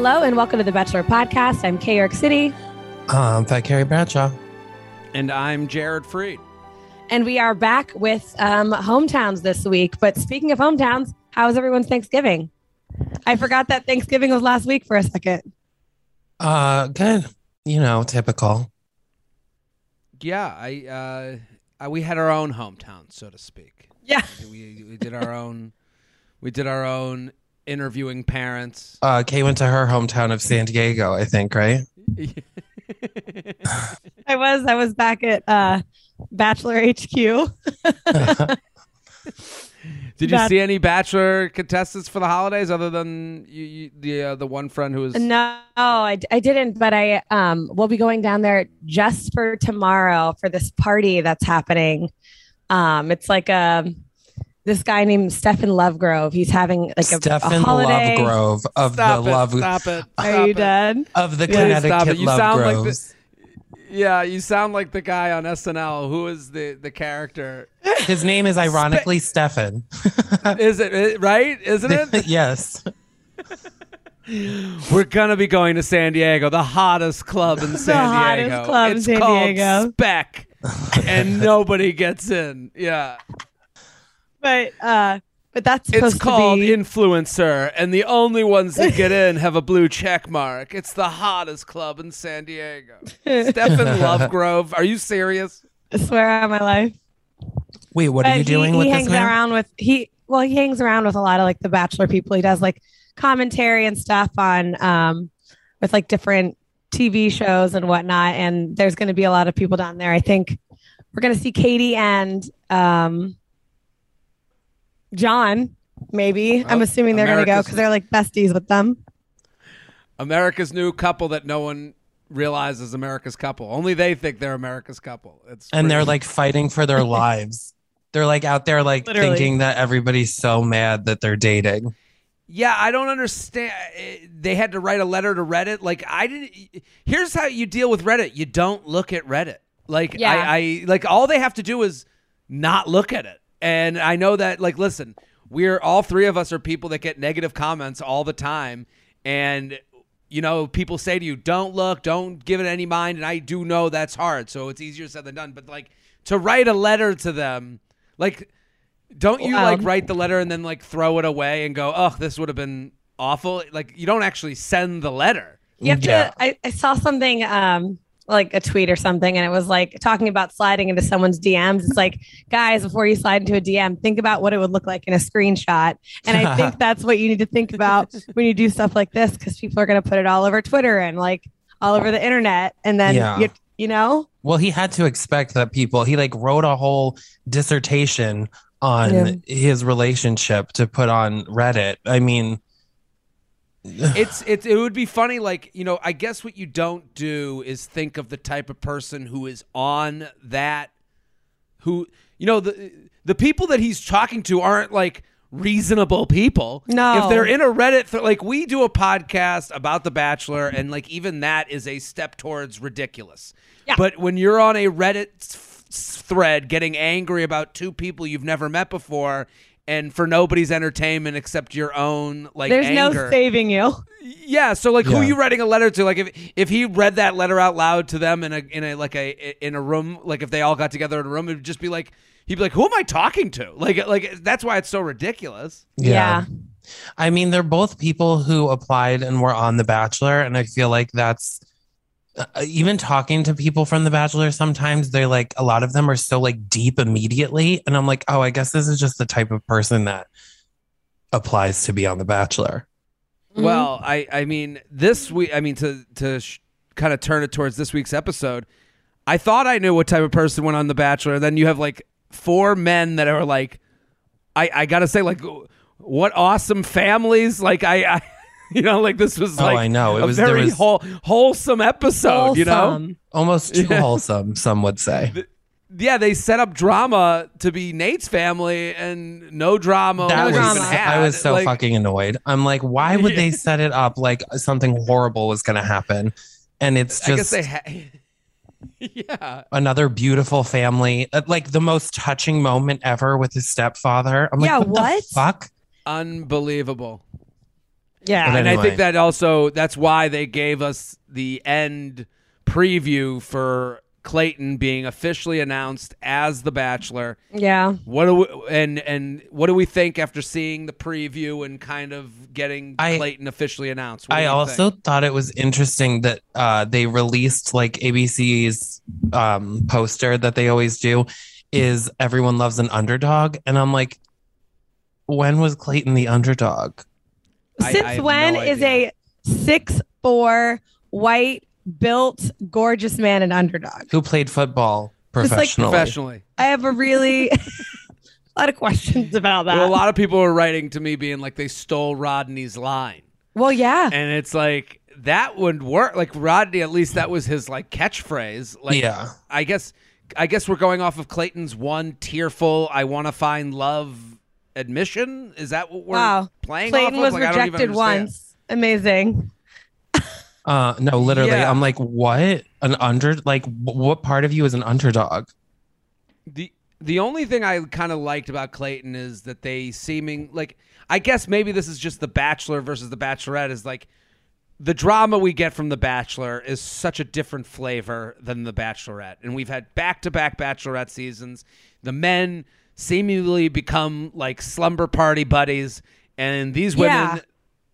Hello and welcome to the Bachelor Podcast. I'm Kay York City, Um, Fat Carrie Bradshaw. And I'm Jared Freid. and we are back with um, hometowns this week. But speaking of hometowns, how was everyone's Thanksgiving? I forgot that Thanksgiving was last week for a second. Uh, good. You know, typical. Yeah, I, uh, I we had our own hometown, so to speak. Yeah. We we did our own we did our own interviewing parents. Uh, Kay went to her hometown of San Diego, I think, right? I was I was back at uh, Bachelor HQ. Did you That- see any bachelor contestants for the holidays other than you, you, the uh, the one friend who was No, I, I didn't, but I um will be going down there just for tomorrow for this party that's happening. Um, it's like a this guy named Stefan Lovegrove. He's having like a, a Stefan holiday. Lovegrove of Stop the it, love stop it. Are you it. dead? of the Yeah, Connecticut stop it. You sound like Lovegroves. Yeah, you sound like the guy on SNL. Who is the the character? His name is ironically Stefan. Is it it- right? Isn't it? yes. We're gonna be going to San Diego, the hottest club in San hottest Diego. club in it's San called Diego. Spec, and nobody gets in. Yeah, But uh, but that's supposed it's called to be. influencer, and the only ones that get in have a blue check mark. It's the hottest club in San Diego. Stefan Lovegrove, are you serious? I swear on my life. Wait, what are you doing he, with hangs this man? around with he. Well, he hangs around with a lot of like the Bachelor people. He does like commentary and stuff on um with like different TV shows and whatnot. And there's going to be a lot of people down there. I think we're going to see Katie and um John. Maybe I'm Oh, assuming they're going to go because they're like besties with them. America's new couple that no one realizes America's couple. Only they think they're America's couple. It's and they're like fighting for their lives. They're like out there like Literally. thinking that everybody's so mad that they're dating. Yeah, I don't understand. eh, They had to write a letter to Reddit. Like I didn't. Here's how you deal with Reddit. You don't look at Reddit. Like Yeah. I, I like all they have to do is not look at it. And I know that. Like, listen, we're all three of us are people that get negative comments all the time, and you know people say to you, "Don't look, don't give it any mind." And I do know that's hard, so it's easier said than done. But like to write a letter to them, like. Don't you Wild. like write the letter and then like throw it away and go, oh, this would have been awful? Like you don't actually send the letter. You have Yeah. to. I, I saw something, um, like a tweet or something, and it was like talking about sliding into someone's DMs. It's like, guys, before you slide into a DM, think about what it would look like in a screenshot. And I think that's what you need to think about when you do stuff like this, because people are going to put it all over Twitter and like all over the internet, and then Yeah. you, you know, Well, he had to expect that people, he like wrote a whole dissertation on Yeah. his relationship to put on Reddit. I mean, It's it's it would be funny, like, you know, I guess what you don't do is think of the type of person who is on that who you know, the the people that he's talking to aren't like reasonable people. No. If they're in a Reddit th- like we do a podcast about The Bachelor and like even that is a step towards ridiculous. Yeah. But when you're on a Reddit s- thread getting angry about two people you've never met before and for nobody's entertainment except your own like there's anger. no saving you. Yeah, so like who are you writing a letter to? Like if if he read that letter out loud to them in a in a like a in a room, like if they all got together in a room, it'd just be like he'd be like, Who am I talking to? Like like that's why it's so ridiculous. Yeah. I mean, they're both people who applied and were on The Bachelor. And I feel like that's even talking to people from The Bachelor, sometimes they're like, a lot of them are so like deep immediately. And I'm like, oh, I guess this is just the type of person that applies to be on The Bachelor. Mhm. Well, I I mean this week I mean to to sh- kind of turn it towards this week's episode. I thought I knew what type of person went on The Bachelor. And then you have like four men that are like, I, I gotta say, like, what awesome families. Like, I, I you know, like this was Oh, like I know. It a was- there very was- whole, wholesome episode, you know? Almost too Yeah. wholesome, some would say. Yeah, they set up drama to be Nayte's family and no drama. That was No drama. I was so Like, fucking annoyed. I'm like, why would Yeah. they set it up like something horrible was going to happen? And it's I guess just they had. yeah. another beautiful family, uh, like the most touching moment ever with his stepfather. I'm like, Yeah, what, what? the fuck? Unbelievable. Yeah. But and I think that also that's why they gave us the end preview for Clayton being officially announced as the Bachelor. yeah. What do we, and and what do we think after seeing the preview and kind of getting I- Clayton officially announced? What I also think? thought it was interesting that uh, they released like ABC's um, poster that they always do is everyone loves an underdog. And I'm like, when was Clayton the underdog? I- I Since have when no is idea. a six four white built gorgeous man an underdog? Who played football Just, like, professionally? professionally. I have a really a lot of questions about that. Well, a lot of people are writing to me being like they stole Rodney's line. Well, yeah. And it's like that would work. Like Rodney, at least that was his like catchphrase. Like Yeah. I guess I guess we're going off of Clayton's one tearful I wanna find love admission. Is that what we're Wow. playing? Clayton off was Like, I don't even rejected once. Amazing. Uh, no, literally. Yeah. I'm like, what? An under? Like, what part of you is an underdog? The the only thing I kind of liked about Clayton is that they seeming like I guess maybe this is just the Bachelor versus the Bachelorette is like the drama we get from the Bachelor is such a different flavor than the Bachelorette, and we've had back to back Bachelorette seasons. The men seemingly become like slumber party buddies, and these women. Yeah.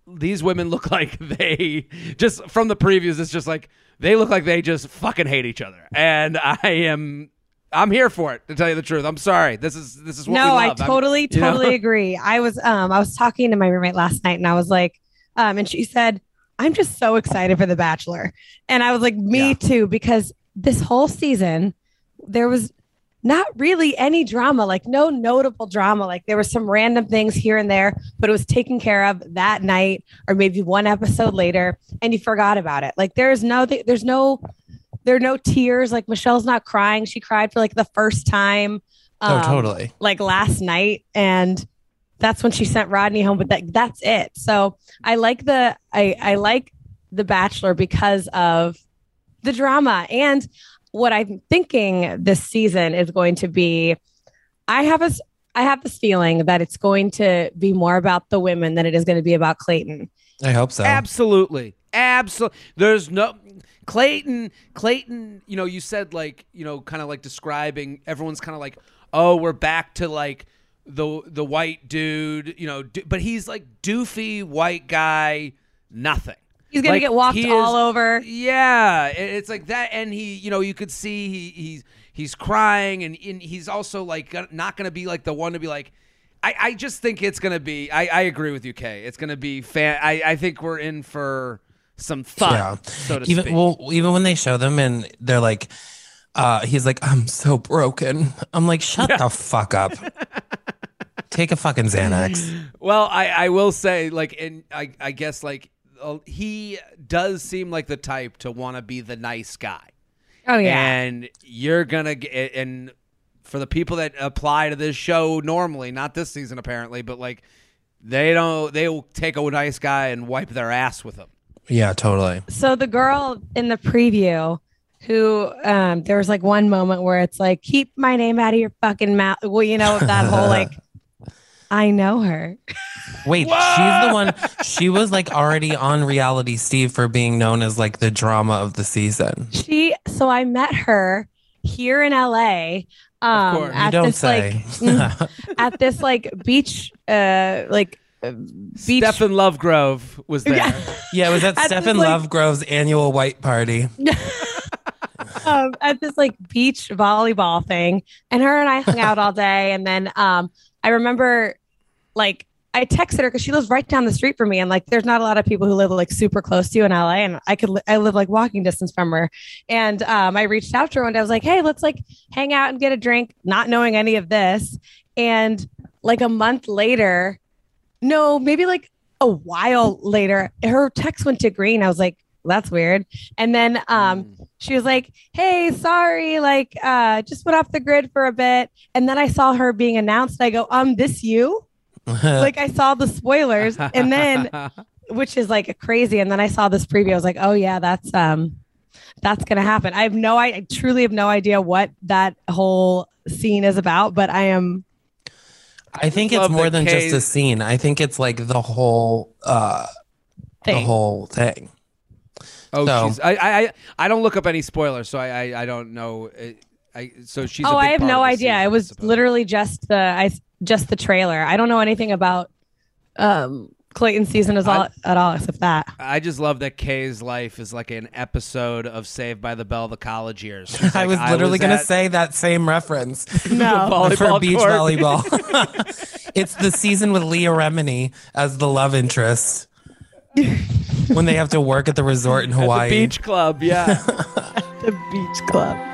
These women look like they just from the previews. It's just like they look like they just fucking hate each other, and I am I'm here for it. To tell you the truth, I'm sorry. This is this is what no, we I love. I'm- totally, know? totally agree. I was um I was talking to my roommate last night and I was like, um, and she said, I'm just so excited for The Bachelor. And I was like, me Yeah. too, because this whole season there was not really any drama, like no notable drama. Like there were some random things here and there, but it was taken care of that night or maybe one episode later, and you forgot about it. Like there's no there's no there are no tears. Like Michelle's not crying. She cried for like the first time. oh, um, totally. like last night and that's when she sent Rodney home but that that's it. So I like the I I like The Bachelor because of the drama and what I'm thinking this season is going to be I have a s- I have this feeling that it's going to be more about the women than it is going to be about Clayton. I hope so. Absolutely. Absolutely. There's no Clayton Clayton, you know, you said like, you know, kind of like describing everyone's kind of like, "Oh, we're back to like the the white dude, you know, do, but he's like doofy white guy, nothing. He's going Like, to get walked he all over. Yeah, it's like that, and he, you know, you could see he he's he's crying, and, and he's also like not going to be like the one to be like. I, I just think it's going to be. I, I agree with you, Kay. It's going to be fan. I, I think we're in for some fun, yeah. so to even speak. well, even when they show them and they're like, uh, he's like, I'm so broken. I'm like, shut the fuck up. Take a fucking Xanax. Well, I, I will say, like, and I, I guess, like, uh, he does seem like the type to want to be the nice guy. Oh yeah. And you're going to get, and for the people that apply to this show normally, not this season apparently, but like, they don't, they will take a nice guy and wipe their ass with him. Yeah, totally. so the girl in the preview who um there was like one moment where it's like keep my name out of your fucking mouth well you know that whole like i know her Wait, she's the one. She was like already on reality Steve for being known as like the drama of the season. she so i met her here in la um course. At You don't this say. like at this like beach uh like uh, beach Stephen Lovegrove was there. Yeah. yeah, it was at At Stephen this, like- Lovegrove's annual white party. um, at this like beach volleyball thing, and her and I hung out all day. And then um, I remember like I texted her because she lives right down the street from me, and like, there's not a lot of people who live like super close to you in LA, and I could li- I live like walking distance from her. And um, I reached out to her and I was like, hey, let's like hang out and get a drink, not knowing any of this. And like a month later, no, maybe like a while later, her text went to green. I was like, that's weird. And then um, Mm. she was like, "Hey, sorry, like uh just went off the grid for a bit." And then I saw her being announced. I go, "Um, this you?" like I saw the spoilers and then which is like crazy and then I saw this preview. I was like, "Oh yeah, that's um that's going to happen." I have no I, I truly have no idea what that whole scene is about, but I am I think it's more than Kay- just a scene. I think it's like the whole uh the whole thing. oh, So- she's, I, I, I, I don't look up any spoilers, so I, I, I don't know. I, I, so she's. a oh, big I have part no idea. season, it was literally just the I just the trailer. I don't know anything about um Clayton season is all I- at all except that. I just love that Kay's life is like an episode of Saved by the Bell, the college years. She's I was literally going to at say that same reference No. volleyball for beach court. volleyball. it's the season with Leah Remini as the love interest when they have to work at the resort in at Hawaii. the beach club. Yeah. The beach club.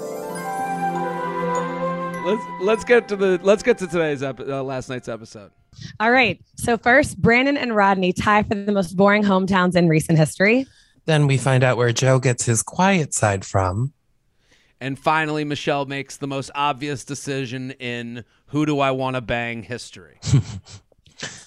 Let's let's get to the let's get to today's epi- uh, last night's episode. All right. So first, Brandon and Rodney tie for the most boring hometowns in recent history. Then we find out where Joe gets his quiet side from. And finally, Michelle makes the most obvious decision in who do I want to bang history.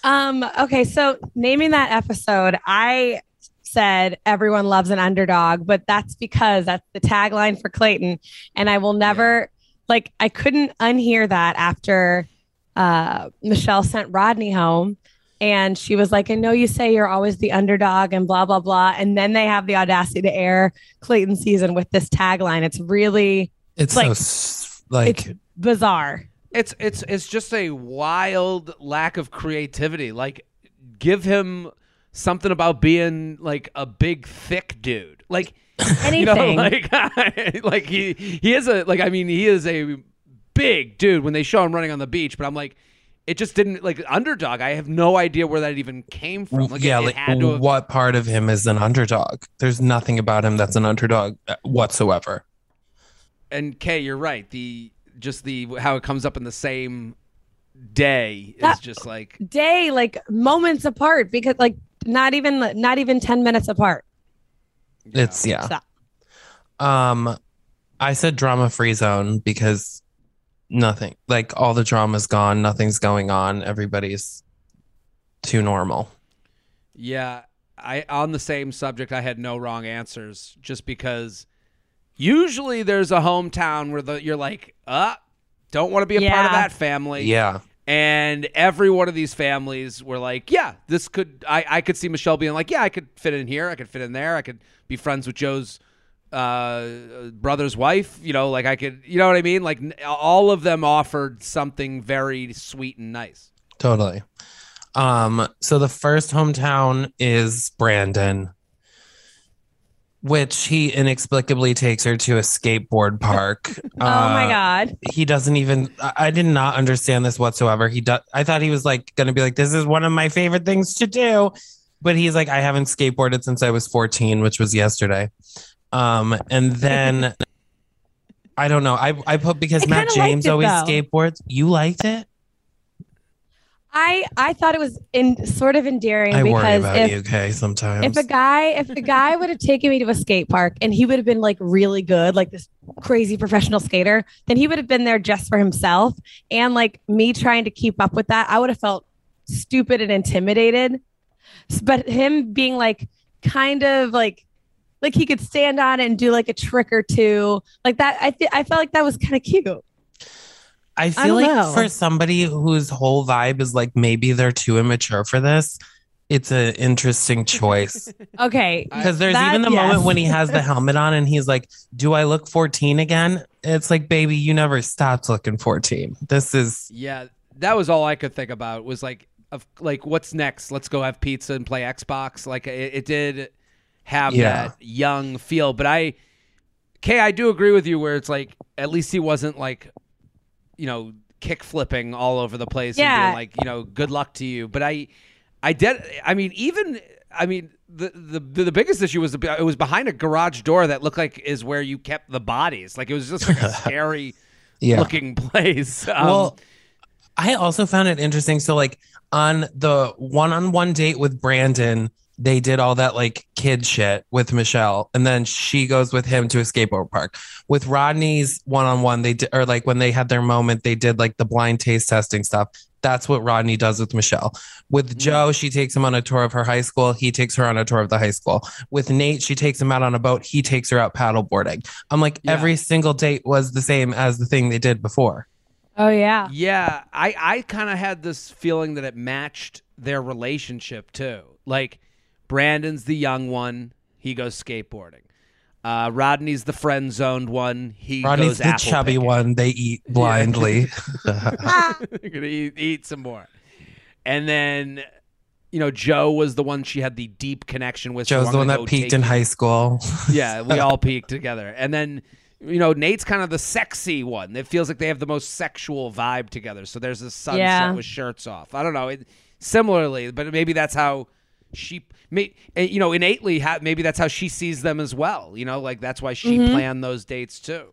Um, okay, so naming that episode, I said everyone loves an underdog, but that's because that's the tagline for Clayton. And I will never like I couldn't unhear that after uh Michelle sent Rodney home and she was like, I know you say you're always the underdog and blah blah blah. And then they have the audacity to air Clayton season with this tagline. It's really It's Like- so like it's bizarre. It's it's it's just a wild lack of creativity. Like, give him something about being like a big thick dude. Like you know, Anything. like like he he is a like I mean he is a big dude when they show him running on the beach. But I'm like, it just didn't like underdog. I have no idea where that even came from. Like, yeah, it, it like had to have, what part of him is an underdog? There's nothing about him that's an underdog uh, whatsoever. and Kay, you're right. The just the how it comes up in the same day is just like day like moments apart because like not even not even 10 minutes apart It's yeah. So- Um, I said drama free zone because nothing, like all the drama's gone, nothing's going on, everybody's too normal. Yeah, I on the same subject I had no wrong answers just because usually there's a hometown where the you're like, "Uh, don't want to be a part of that family." Yeah, And every one of these families were like, "Yeah, this could I I could see Michelle being like, "Yeah, I could fit in here. I could fit in there. I could be friends with Joe's uh brother's wife, you know, like I could, you know what I mean? Like all of them offered something very sweet and nice. totally. Um, so the first hometown is Brandon, which he inexplicably takes her to a skateboard park. oh my Uh, god. he doesn't even I, did not understand this whatsoever. He does i thought he was like gonna be like this is one of my favorite things to do. But he's like i haven't skateboarded since i was 14 which was yesterday. Um and then i don't know. I i put because I matt james it, always though. skateboards. You liked it i i thought it was in sort of endearing i worry because about if you okay sometimes. if a guy if a guy would have taken me to a skate park and he would have been like really good like this crazy professional skater then he would have been there just for himself and like me trying to keep up with that i would have felt stupid and intimidated. But him being like kind of like like he could stand on it and do like a trick or two like that i th- i felt like that was kind of cute I I feel don't like know. for somebody whose whole vibe is like maybe they're too immature for this, it's an interesting choice. Okay. Because there's That- even the yes. moment when he has the helmet on and he's like, Do I look 14 again? It's like, baby, you never stopped looking 14. This is Yeah, that was all I could think about. Was like, of like, what's next? Let's go have pizza and play Xbox. Like, it, it did have Yeah. that young feel. But I, Kay, I do agree with you. Where it's like, at least he wasn't like, you know, kick flipping all over the place. and Yeah. being like, you know, good luck to you. But I, I did. I mean, even. I mean, the, the the biggest issue was the, it was behind a garage door that looked like is where you kept the bodies. Like it was just like a scary yeah. looking place. Um, well, I also found it interesting. So, like on the one-on-one date with Brandon, they did all that like kid shit with Michelle, and then she goes with him to a skateboard park. With Rodney's one-on-one, they did, or like when they had their moment, they did like the blind taste testing stuff. That's what Rodney does with Michelle. With mm-hmm. Joe, she takes him on a tour of her high school. He takes her on a tour of the high school. With Nayte, she takes him out on a boat. He takes her out paddleboarding. I'm like, Yeah. every single date was the same as the thing they did before. Oh yeah. Yeah, I I kind of had this feeling that it matched their relationship too. Like Brandon's the young one, he goes skateboarding. Uh, Rodney's the friend zoned one, he Rodney's goes the chubby picking. one. They eat blindly. gonna eat, eat some more. And then, you know, Joe was the one she had the deep connection with. so Joe's I'm the one that peaked in high school. Yeah, we all peaked together. And then, you know, Nayte's kind of the sexy one. It feels like they have the most sexual vibe together. So there's this sunset Yeah. with shirts off. I don't know. It, similarly, but maybe that's how she, may, eh, you know, innately, ha- maybe that's how she sees them as well. You know, like that's why she Mhm. planned those dates too.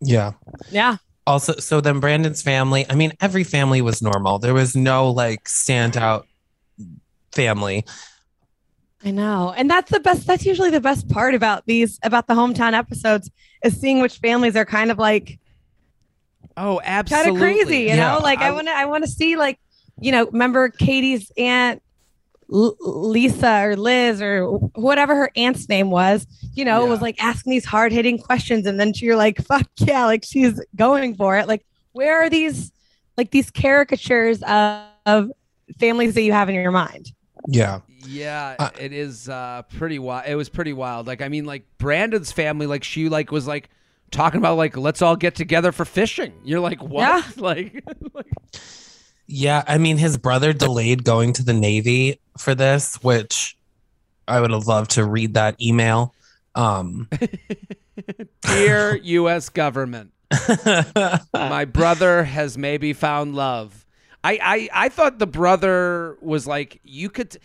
yeah. Yeah. Also, so then Brandon's family, I mean, every family was normal. There was no like standout family. I know. And that's the best that's usually the best part about these about the hometown episodes is seeing which families are kind of like Oh, absolutely kind absolutely. of crazy, you Yeah. know? Like I, I- want to I want to see like, you know, remember Katie's aunt L- Lisa or Liz or whatever her aunt's name was, you know, Yeah. was like asking these hard-hitting questions and then you're like, fuck yeah, like she's going for it. Like where are these like these caricatures of, of families that you have in your mind? Yeah. Yeah, Uh, it is uh, pretty wild. It was pretty wild. Like, I mean, like Brandon's family, like she like was like talking about like let's all get together for fishing. You're like what? Yeah. Like, like Yeah. I mean, his brother delayed going to the Navy for this, which I would have loved to read that email. Um, dear U.S. government, my brother has maybe found love. I, I I thought the brother was like you could.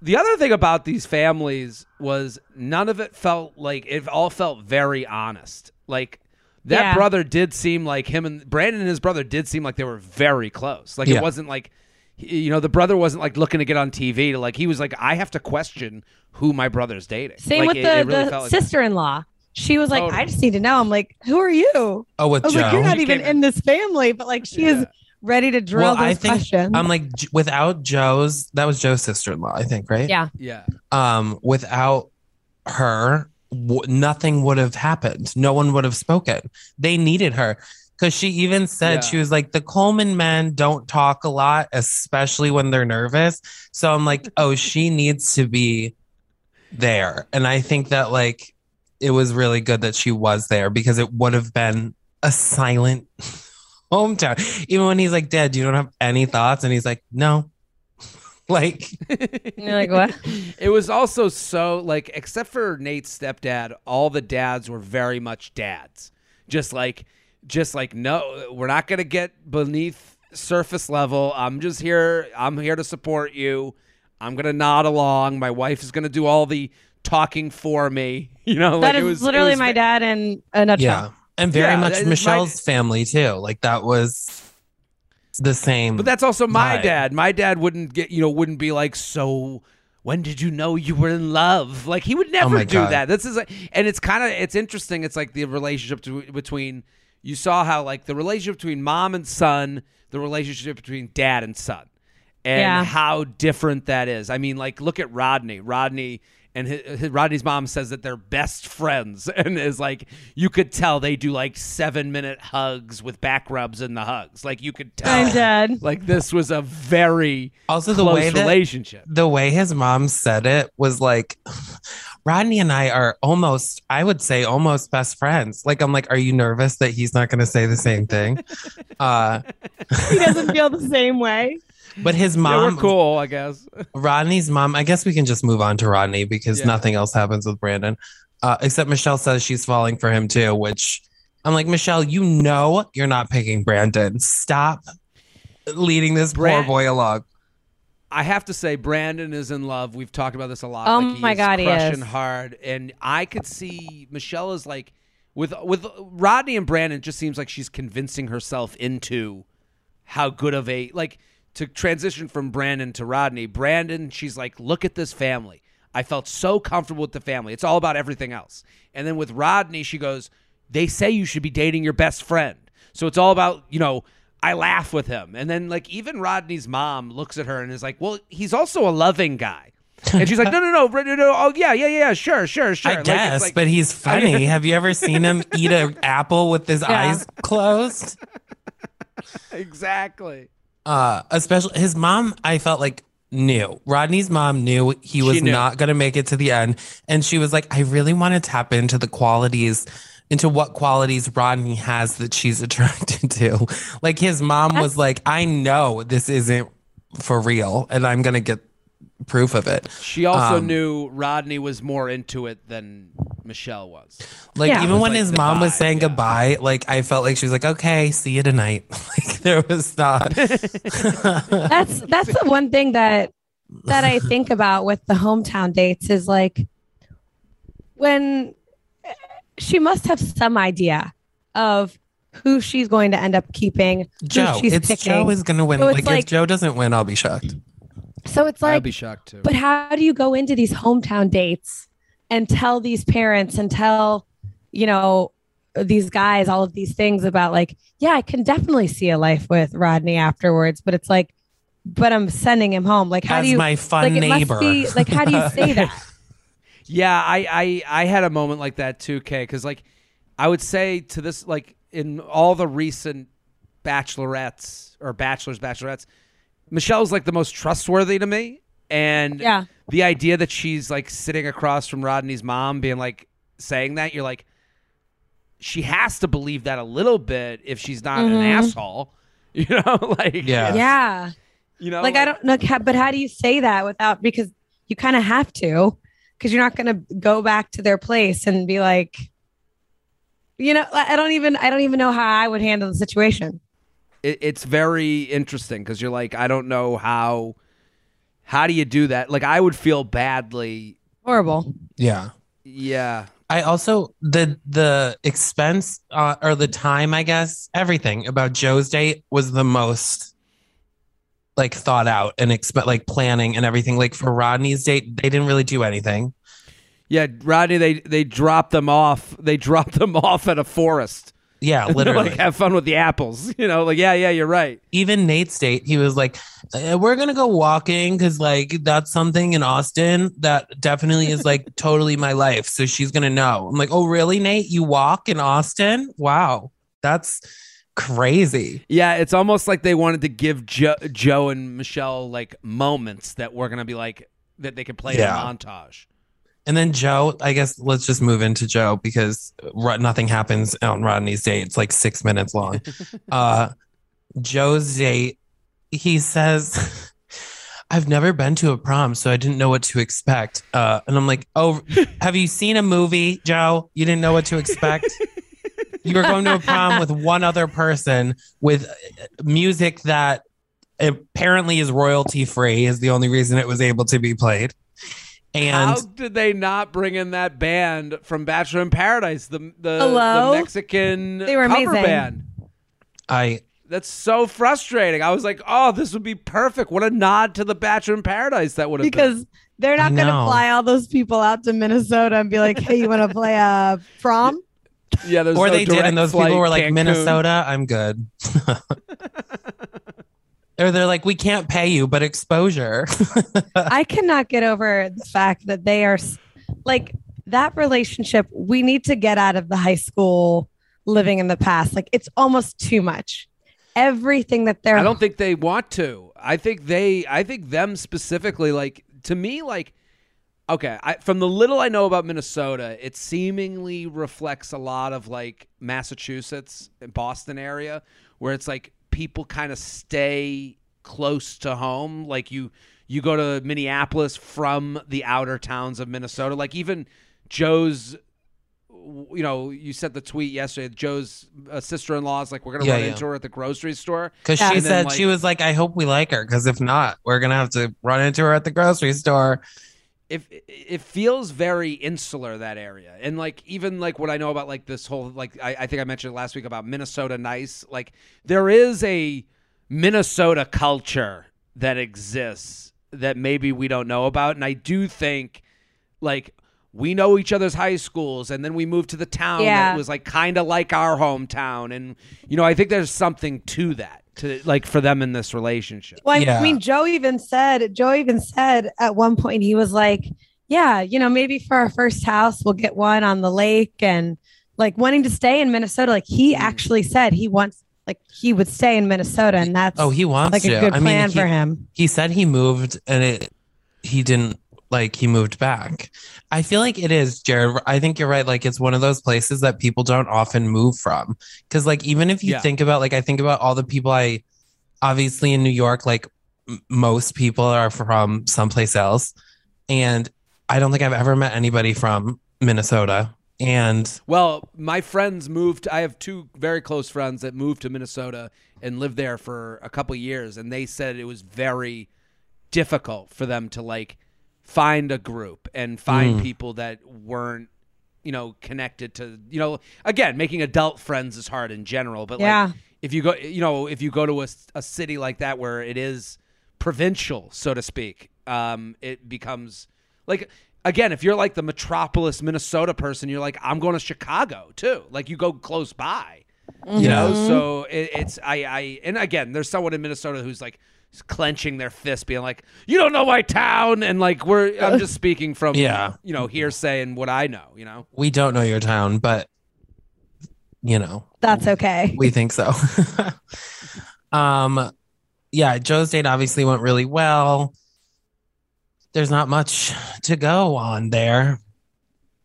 The other thing about these families was none of it felt like it all felt very honest. Like that Yeah. brother did seem like him and Brandon and his brother did seem like they were very close. Like Yeah. it wasn't like you know the brother wasn't like looking to get on TV. Like he was like I have to question who my brother's dating. Same Like, with it- the, it really the felt like sister-in-law. She was like, Totally. I just need to know. I'm like, who are you? oh, with I was Joe. like, you're not She even came in this family, but like she is ready to drill well, I think questions. I'm like, without Joe's, that was Joe's sister in law, I think, right? Yeah. Yeah. um, without her, w- nothing would have happened. No one would have spoken. They needed her because she even said Yeah. she was like, the Coleman men don't talk a lot, especially when they're nervous. So I'm like, oh, she needs to be there. And I think that like it was really good that she was there because it would have been a silent hometown. Even when he's like, Dad, you don't have any thoughts? And he's like, No. like, you're like, what? it was also so like except for Nayte's stepdad, all the dads were very much dads. Just like just like no, we're not going to get beneath surface level. I'm just here I'm here to support you. I'm going to nod along. My wife is going to do all the talking for me. You know, that like is it was it literally was my ve- dad in a nutshell. Yeah. And very Yeah, much that is my- Michelle's family too. Like that was the same. But that's also my vibe. dad. My dad wouldn't get, you know, wouldn't be like, so when did you know you were in love? Like he would oh never Oh my do God. that. This is, a, and it's kind of, it's interesting. It's like the relationship to, between, you saw how like the relationship between mom and son, the relationship between dad and son, and Yeah. how different that is. I mean, like look at Rodney. Rodney and his, his, Rodney's mom says that they're best friends, and is like you could tell they do like seven minute hugs with back rubs in the hugs. Like you could tell. I'm dead. Like this was a very Also, the close way that relationship. the way his mom said it was like Rodney and I are almost, I would say almost best friends. Like I'm like, are you nervous that he's not gonna say the same thing? Uh He doesn't feel the same way. But his yeah, mom we're cool, I guess. Rodney's mom, I guess we can just move on to Rodney because Yeah. nothing else happens with Brandon. Uh, except Michelle says she's falling for him too, which I'm like, Michelle, you know you're not picking Brandon. Stop leading this Bran- poor boy along. I have to say, Brandon is in love. We've talked about this a lot. Oh Like, my is God, he crushing is. hard, and I could see Michelle is like with with Rodney and Brandon. It just seems like she's convincing herself into how good of a like to transition from Brandon to Rodney. Brandon, she's like, look at this family. I felt so comfortable with the family. It's all about everything else. And then with Rodney, she goes, they say you should be dating your best friend. So it's all about, you know, I laugh with him. And then like even Rodney's mom looks at her and is like, well, he's also a loving guy. And she's like, no, no, no, no, no, no. Oh, yeah, yeah, yeah, sure, sure, sure. I Like, guess, like- but he's funny. Have you ever seen him eat an apple with his eyes closed? exactly. Uh, especially his mom, I felt like knew. Rodney's mom knew he was knew. not going to make it to the end. And she was like, I really want to tap into the qualities, into what qualities Rodney has that she's attracted to. Like his mom was like, I know this isn't for real and I'm going to get proof of it. She also Um, knew Rodney was more into it than Michelle was. Like Yeah. even was when like his the mom was saying yeah. goodbye, like I felt like she was like, "Okay, see you tonight." Like there was not. That's that's the one thing that that I think about with the hometown dates is like when she must have some idea of who she's going to end up keeping, who Joe, she's it's picking. Joe is gonna win. So like, like- if Joe doesn't win, I'll be shocked. So it's like I'd like be shocked too. But how do you go into these hometown dates and tell these parents and tell, you know, these guys all of these things about like, yeah, I can definitely see a life with Rodney afterwards, but it's like, but I'm sending him home. Like, how As do you my fun like neighbor. be like how do you say that? Yeah, I, I I had a moment like that too, Kay, because like I would say to this like in all the recent bachelorettes or bachelors, bachelorettes, Michelle's like the most trustworthy to me. And Yeah. the idea that she's like sitting across from Rodney's mom being like saying that, you're like, she has to believe that a little bit if she's not an Mhm. asshole. You know, like Yeah. Yeah. you know, Like I don't know, ca- but how do you say that without because you kind of have to because you're not going to go back to their place and be like, you know, I I don't even I don't even know how I would handle the situation. It, it's very interesting because you're like, I don't know how. How do you do that? Like, I would feel badly. Horrible. Yeah. Yeah, I also the the expense uh, or the time, I guess, everything about Joe's date was the most like thought out and expect like planning and everything. Like for Rodney's date, they didn't really do anything. yeah, Rodney. They they dropped them off. They dropped them off at a forest. Yeah, literally. like, have fun with the apples. You know, like yeah, yeah, you're right. Even Nayte's date, he was like, "Uh, "We're gonna go walking because like that's something in Austin that definitely is like totally my life." So she's gonna know. I'm like, "Oh, really, Nate? You walk in Austin? Wow, that's crazy." Yeah, it's almost like they wanted to give jo- Joe and Michelle like moments that were gonna be like that they could play Yeah. in a montage. And then Joe, I guess let's just move into Joe because nothing happens on Rodney's date. It's like six minutes long. uh, Joe's date, he says, I've never been to a prom, so I didn't know what to expect. Uh, and I'm like, Oh, have you seen a movie, Joe? You didn't know what to expect? you were going to a prom with one other person with uh, music that apparently is royalty free, is the only reason it was able to be played. And How did they not bring in that band from Bachelor in Paradise, the the, Hello? the Mexican They were cover amazing. band? I That's so frustrating. I was like, oh, this would be perfect. What a nod to the Bachelor in Paradise that would have been. because they're not going to fly all those people out to Minnesota and be like, "Hey, you want to play a prom?" Yeah, there's or no they did, and those people were like, Cancun. Minnesota, I'm good. or they're like, we can't pay you, but exposure. I cannot get over the fact that they are like that relationship, we need to get out of the high school living in the past. Like it's almost too much. Everything that they're I don't think they want to. I think they. I think them specifically. Like to me, like okay. I, from the little I know about Minnesota, it seemingly reflects a lot of like Massachusetts and Boston area, where it's like people kind of stay close to home. Like you, you go to Minneapolis from the outer towns of Minnesota. Like even Joe's you know, you sent the tweet yesterday. Joe's uh, sister-in-law is like, we're gonna Yeah, run yeah. into her at the grocery store. Because Yeah. she said like- she was like, I hope we like her. Because if not, we're gonna have to run into her at the grocery store. If it feels very insular that area, and like even like what I know about like this whole like I, I think I mentioned last week about Minnesota nice. Like there is a Minnesota culture that exists that maybe we don't know about, and I do think like we know each other's high schools and then we moved to the town Yeah. that was like kind of like our hometown and you know i think there's something to that to like for them in this relationship Well, I Yeah. mean, Joe even said, Joe even said at one point, he was like, yeah, you know, maybe for our first house, we'll get one on the lake and like wanting to stay in Minnesota. Like he Mm. actually said he wants, like he would stay in Minnesota and that's Oh, he wants like to. a good I mean, plan he- for him. he said he moved and it he didn't like he moved back. I feel like it is jared i think you're right like it's one of those places that people don't often move from. Because like even if you Yeah. think about like i think about all the people i obviously in new york like m- most people are from someplace else. And i don't think i've ever met anybody from minnesota. And well my friends moved i have two very close friends that moved to minnesota and lived there for a couple years and they said it was very difficult for them to like find a group and find Mm. people that weren't you know connected to you know again making adult friends is hard in general but Yeah. like if you go you know if you go to a, a city like that where it is provincial so to speak um it becomes like again if you're like the metropolis minnesota person you're like i'm going to chicago too like you go close by you know so it, it's i i and again there's someone in minnesota who's like clenching their fist being like you don't know my town and like we're i'm just speaking from Yeah. you know hearsay and what i know you know we don't know your town but you know That's okay. we think so. um, yeah, Joe's date obviously went really well. There's not much to go on there.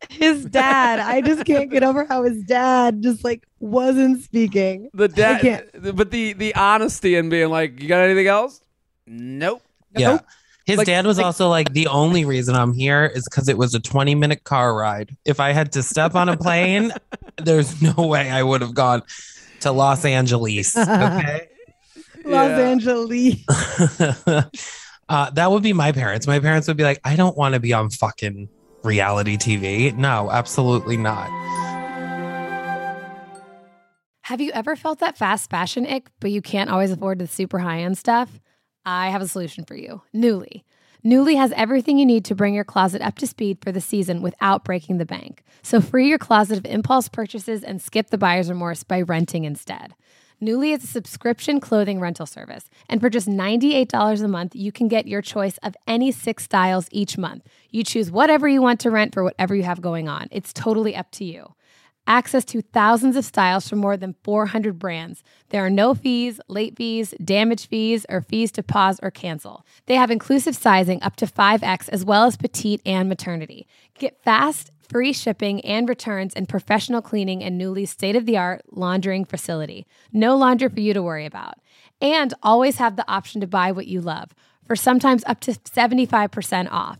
His dad, I just can't get over how his dad just like wasn't speaking. the I dad can't- but the the honesty and being like you got anything else nope Yeah. His Like- dad was like- also like, the only reason I'm here is because it was a 20 minute car ride. If I had to step on a plane, there's no way I would have gone to Los Angeles. Okay. Los Angeles. uh, that would be my parents. My parents would be like, I don't want to be on fucking reality TV. No, absolutely not. Have you ever felt that fast fashion ick, but you can't always afford the super high end stuff? I have a solution for you Nuuly. Nuuly has everything you need to bring your closet up to speed for the season without breaking the bank. So free your closet of impulse purchases and skip the buyer's remorse by renting instead. Nuuly is a subscription clothing rental service, and for just $98 a month, you can get your choice of any six styles each month. You choose whatever you want to rent for whatever you have going on. It's totally up to you access to thousands of styles from more than 400 brands. There are no fees, late fees, damage fees, or fees to pause or cancel. They have inclusive sizing up to 5X as well as petite and maternity. Get fast, free shipping and returns and professional cleaning in Nuuly state of the art laundering facility. No laundry for you to worry about. And always have the option to buy what you love for sometimes up to 75% off.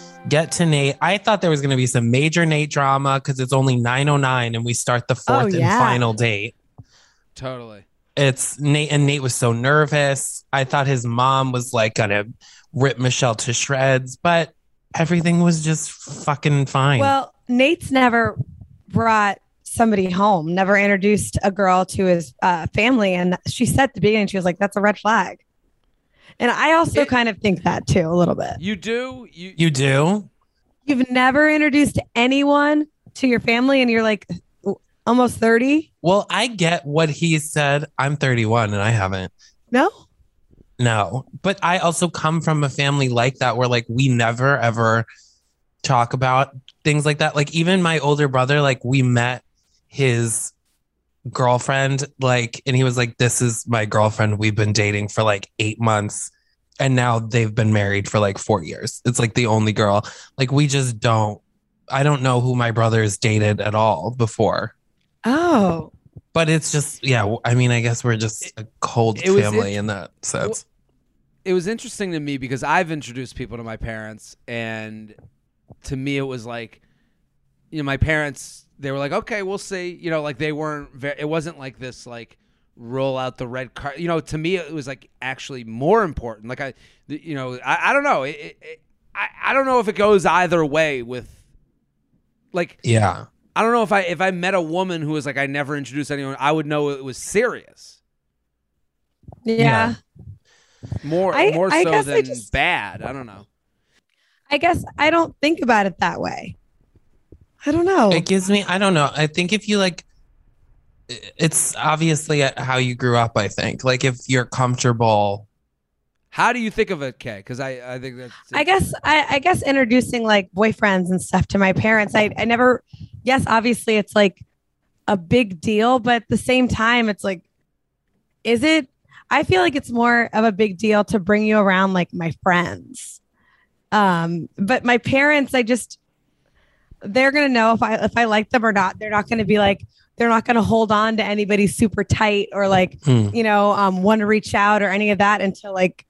get to Nayte. I thought there was going to be some major Nayte drama because it's only 909 and we start the fourth and yeah. final date. Totally. It's Nayte and Nayte was so nervous. I thought his mom was like going to rip Michelle to shreds, but everything was just fucking fine. Well, Nayte's never brought somebody home, never introduced a girl to his uh, family. And she said at the beginning, she was like, that's a red flag. And I also It- kind of think that too, a little bit. You do? You, you do? You've never introduced anyone to your family and you're like almost 30? Well, I get what he said. I'm 31 and I haven't. No? No, but I also come from a family like that where like we never ever talk about things like that. Like even my older brother, like we met his girlfriend, like, and he was like, This is my girlfriend. We've been dating for like eight months. And now they've been married for like four years. It's like the only girl. Like we just don't, I don't know who my brothers dated at all before. Oh. But it's just, yeah, I mean, I guess we're just a cold it family int- in that sense. it was interesting to me because I've introduced people to my parents, and to me it was like, you know, my parents they were like, okay, we'll see. You know, like they weren't. Very, it wasn't like this like roll out the red card. You know, to me it was like actually more important. Like I, you know, I, I don't know. It, it, it, I I don't know if it goes either way with. Like yeah. I don't know if I if I met a woman who was like I never introduced anyone, I would know it was serious. Yeah. More I- more I so guess I than just- bad. I don't know. I guess I don't think about it that way. I don't know. It gives me, I don't know. I think if you like, it's obviously how you grew up, I think. Like if you're comfortable. How do you think of it, Kay? Because I, I think that's. I guess I, I guess introducing like boyfriends and stuff to my parents. I, I never yes, obviously it's like a big deal, but at the same time, it's like, is it I feel like it's more of a big deal to bring you around like my friends. Um, but my parents, I just they're gonna know if I if I like them or not. They're not gonna be like they're not gonna hold on to anybody super tight or like Hmm. you know um want to reach out or any of that until like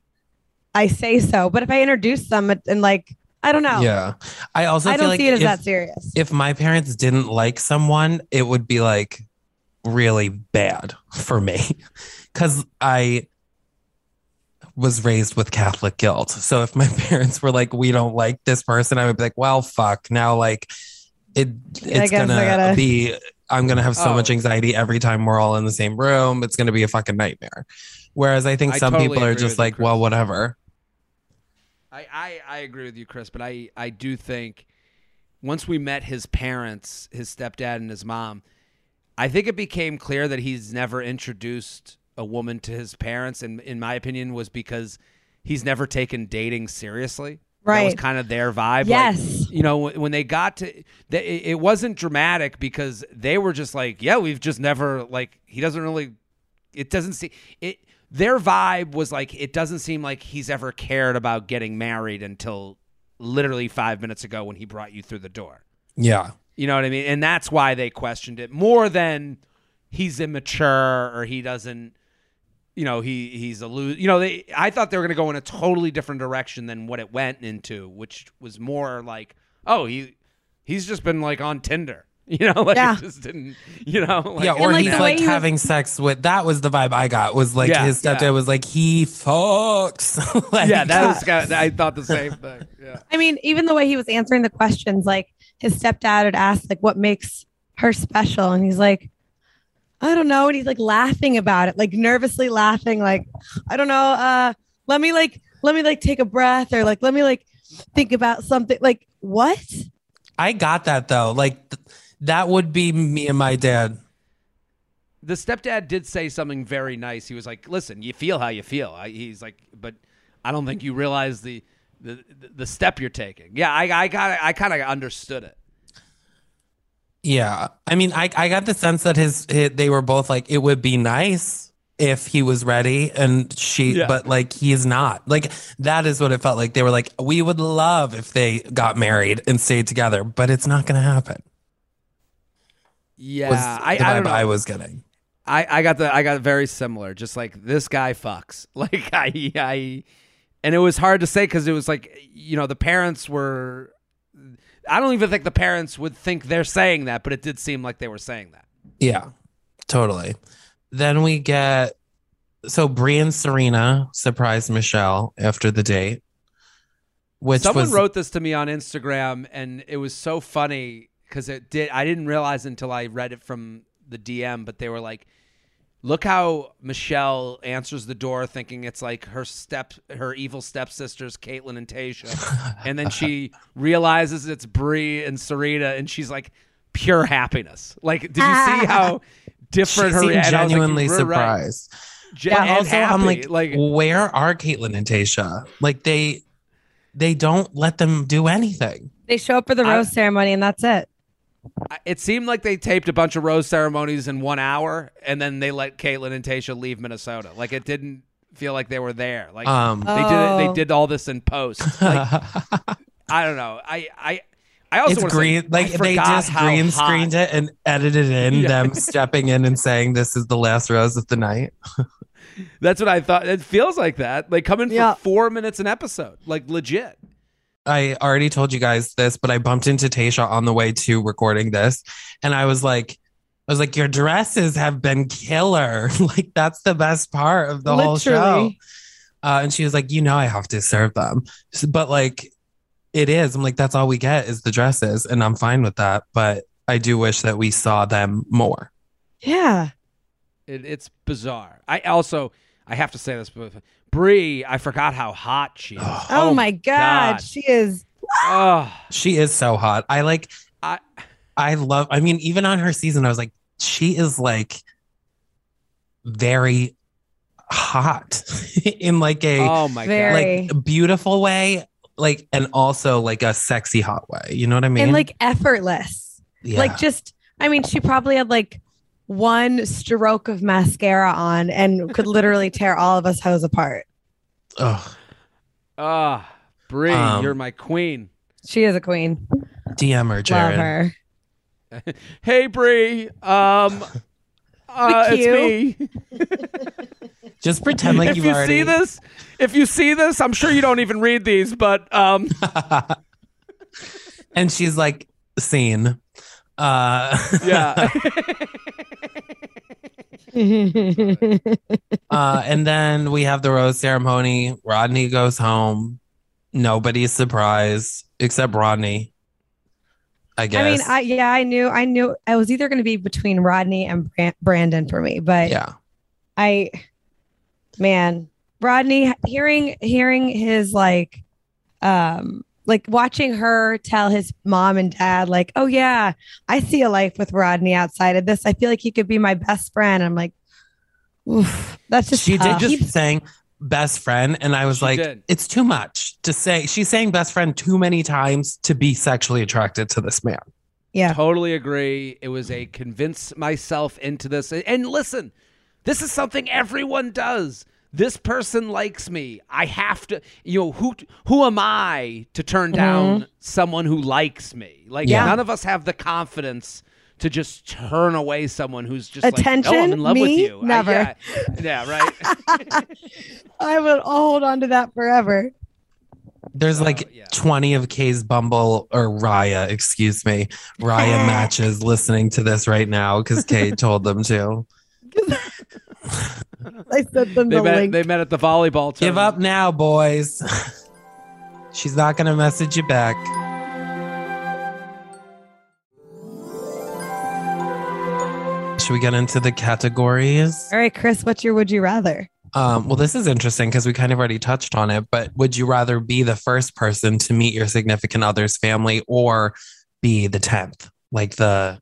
I say so. But if I introduce them and, like I don't know, Yeah. I also I feel don't like see it as if, that serious. if my parents didn't like someone, it would be like really bad for me because I was raised with Catholic guilt. So if my parents were like, we don't like this person, I would be like, well, fuck. Now, like, it it's gonna gotta- be. I'm gonna have so Oh. much anxiety every time we're all in the same room. It's gonna be a fucking nightmare. Whereas I think I some totally people are just with you, like, well, whatever. I, I, I agree with you, Chris, but I, I do think once we met his parents, his stepdad and his mom, I think it became clear that he's never introduced a woman to his parents, and in my opinion, was because he's never taken dating seriously. Right. That was kind of their vibe. Like, Yes. you know, when when they got to, they, it it wasn't dramatic because they were just like, yeah, we've just never like. He doesn't really. It doesn't see it. Their vibe was like, it doesn't seem like he's ever cared about getting married until literally five minutes ago when he brought you through the door. Yeah. You know what I mean? And that's why they questioned it more than he's immature or he doesn't. You know he he's a lose. You know, they I thought they were going to go in a totally different direction than what it went into, which was more like, oh, he he's just been like on Tinder. You know, like Yeah. just didn't. You know, like, yeah, or like, he's like he was- having sex with. That was the vibe I got. Was like Yeah, his stepdad yeah. was like he fucks. like, yeah, that was kind of, I thought the same thing. Yeah. I mean, even the way he was answering the questions, like his stepdad had asked, like, what makes her special? And he's like, I don't know. And he's like laughing about it, like nervously laughing, like, I don't know. Uh, let me like, let me like take a breath or like, let me like think about something. Like, what? I got that though. Like th- that would be me and my dad. the stepdad did say something very nice. He was like, "Listen, you feel how you feel." I, he's like, "But I don't think you realize the the the step you're taking." Yeah, I I got I kind of understood it. Yeah, I mean, I I got the sense that his, hi they were both like it would be nice if he was ready, and she, Yeah. but like he's not. Like that is what it felt like. They were like, we would love if they got married and stayed together, but it's not going to happen. Yeah, Was I the I don't vibe know. I was getting. I, I got the I got very similar. Just like this guy fucks. Like I I, and it was hard to say because it was like you know the parents were. I don't even think the parents would think they're saying that, but it did seem like they were saying that. Yeah, totally. Then we get so Bri and Serena surprised Michelle after the date, which Someone was wrote this to me on Instagram, and it was so funny because it did. I didn't realize until I read it from the DM, but they were like, "Look how Michelle answers the door, thinking it's like her step, her evil stepsisters, Kaitlyn and Tayshia, and then she realizes it's Bri and Serena, and she's like pure happiness. Like, did you see how different she her? seemed and I was like, genuinely right." surprised. Gen- But and also, I'm like, like, where are Kaitlyn and Tayshia? Like they, they don't let them do anything. They show up for the I- rose ceremony and that's it. I- It seemed like they taped a bunch of rose ceremonies in one hour, and then they let Kaitlyn and Tayshia leave Minnesota. Like it didn't feel like they were there. Like Um, they did Oh. they did all this in post. Like I don't know. I I I also it's wanna green. say, like I they just how green hot- screened it and edited in Yeah. them stepping in and saying, "This is the last rose of the night." That's what I thought. It feels like that. Like coming for Yeah. four minutes an episode. Like legit. I already told you guys this, but I bumped into Tayshia on the way to recording this, and I was like, I was like, your dresses have been killer. like that's the best part of the whole show. Uh, and she was like, you know, I have to serve them, but like, it is. I'm like, that's all we get is the dresses, and I'm fine with that. But I do wish that we saw them more. Yeah. It, it's bizarre. I also I have to say this, but Bri, I forgot how hot she is. Oh, oh my God. God. She is. Oh, She is so hot. I like. I I love. I mean, even on her season, I was like, she is like very hot in like a oh my god. like beautiful way, like and also like a sexy hot way. You know what I mean? and like effortless. yeah. Like just, I mean, she probably had like one stroke of mascara on and could literally tear all of us hoes apart. Ugh. Ah, Bri, Um, you're my queen. She is a queen. DM her, Love Jared. her. Hey, Bri. Um, uh, We it's me. Just pretend like if you've you already. see this, if you see this, I'm sure you don't even read these, but um, and she's like, scene. Uh, yeah. uh, and then we have the rose ceremony. Rodney goes home. Nobody's surprised except Rodney. I guess. I mean, I yeah, I knew, I knew I was either going to be between Rodney and Brandon for me, but yeah. I, man, Rodney, hearing hearing his like, um, like watching her tell his mom and dad, like, oh yeah, I see a life with Rodney outside of this. I feel like he could be my best friend. I'm like, oof, that's just she did just keep saying best friend and i was She like did. it's too much to say she's saying best friend too many times to be sexually attracted to this man yeah. Totally agree. It was a convince myself into this. And listen, this is something everyone does. This person likes me. I have to, you know, who who am I to turn mm-hmm. down someone who likes me? Like Yeah. none of us have the confidence to just turn away someone who's just like, Attention? "Oh, I'm in love with Me? you." I- Never. yeah, yeah, right. I would hold on to that forever. There's So, like yeah. 20 of Kay's Bumble or Raya, excuse me, Raya matches listening to this right now because Kay told them to. I sent them they the met. link. They met at the volleyball. Give up now, boys. She's not going to message you back. Should we get into the categories? All right, Chris, what's your would you rather? Um, well, this is interesting because we kind of already touched on it, but would you rather be the first person to meet your significant other's family or be the 10th? Like the,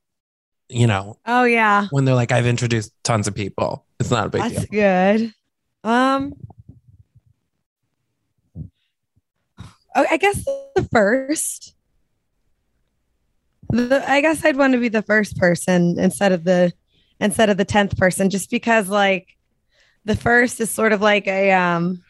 you know, Oh yeah, when they're like, I've introduced tons of people. It's not a big deal. that's deal. good. Um, oh, I guess the first. The, I guess I'd want to be the first person instead of the instead of the tenth person, just because like the first is sort of like a um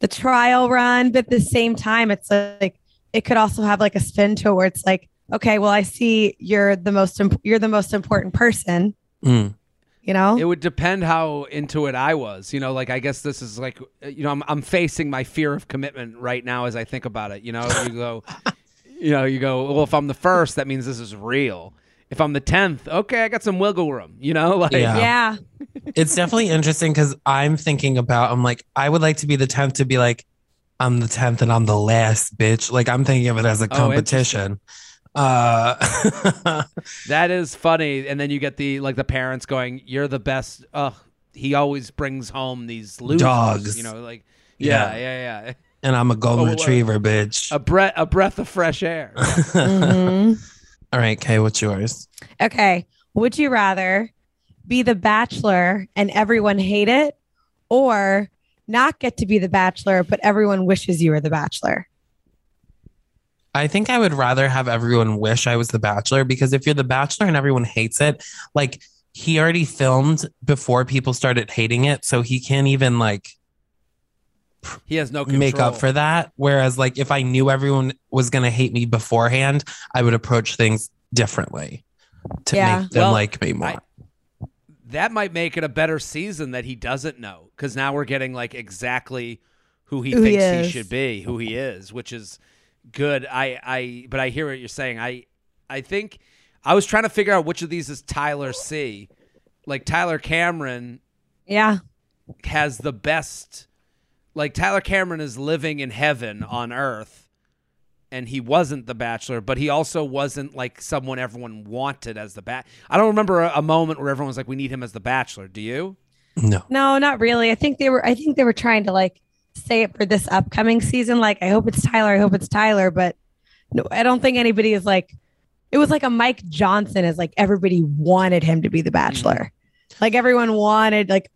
the trial run, but at the same time, it's like it could also have like a spin to it where it's like, okay, well, I see you're the most imp- you're the most important person, Mm. you know. It would depend how into it I was. You know, like I guess this is like you know I'm I'm facing my fear of commitment right now as I think about it. You know, you go, you know, you go. Well, if I'm the first, that means this is real. If I'm the tenth, okay, I got some wiggle room. You know, like Yeah. yeah. It's definitely interesting because I'm thinking about, I'm like, I would like to be the 10th to be like, I'm the 10th and I'm the last bitch. Like, I'm thinking of it as a Oh, competition. Uh, that is funny. And then you get the like the parents going, "You're the best." Ugh, he always brings home these losers. Dogs. You know, like yeah, Yeah. yeah, yeah. and I'm a golden Oh, uh, retriever, bitch. A breath, a breath of fresh air. Mhm. All right, Kay, what's yours? Okay. Would you rather be the bachelor and everyone hate it or not get to be the bachelor, but everyone wishes you were the bachelor? I think I would rather have everyone wish I was the bachelor because if you're the bachelor and everyone hates it, like he already filmed before people started hating it, so he can't even like He has no control. make up for that. Whereas like if I knew everyone was gonna hate me beforehand, I would approach things differently to Yeah. make them Well, like me more. I- that might make it a better season that he doesn't know because now we're getting like exactly who he Who thinks he, is. should be, who he is, which is good. I, I, but I hear what you're saying. I, I think I was trying to figure out which of these is Tyler C. Like Tyler Cameron Yeah. has the best. Like Tyler Cameron is living in heaven on earth. And he wasn't the bachelor, but he also wasn't like someone everyone wanted as the bat. I don't remember a, a moment where everyone was like, "We need him as the bachelor." Do you? no. No, not really. I think they were I think they were trying to like say it for this upcoming season. Like, I hope it's Tyler, I hope it's Tyler, but no, I don't think anybody is like it was like a Mike Johnson is like everybody wanted him to be the mm. bachelor. Like everyone wanted like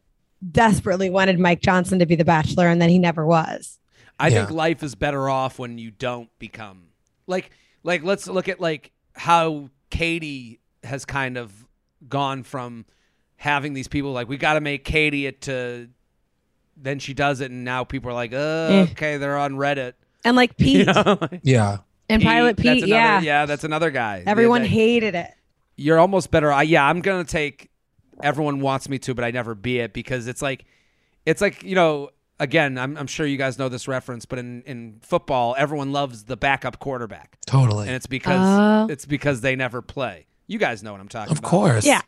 desperately wanted Mike Johnson to be the bachelor and then he never was. I Yeah. think life is better off when you don't become like like let's look at like how Katie has kind of gone from having these people like we got to make Katie it to then she does it and now people are like uh Eh. okay they're on Reddit And like You Pete know? Yeah. and Pilot that's Pete, another- yeah. yeah that's another guy Everyone They- hated it. you're almost better. I, yeah, I'm gonna take. Everyone wants me to, but I never be it because it's like, it's like you know. Again, I'm, I'm sure you guys know this reference, but in, in football, everyone loves the backup quarterback, Totally. and it's because Oh. it's because they never play. You guys know what I'm talking about. Of about. course. Yeah.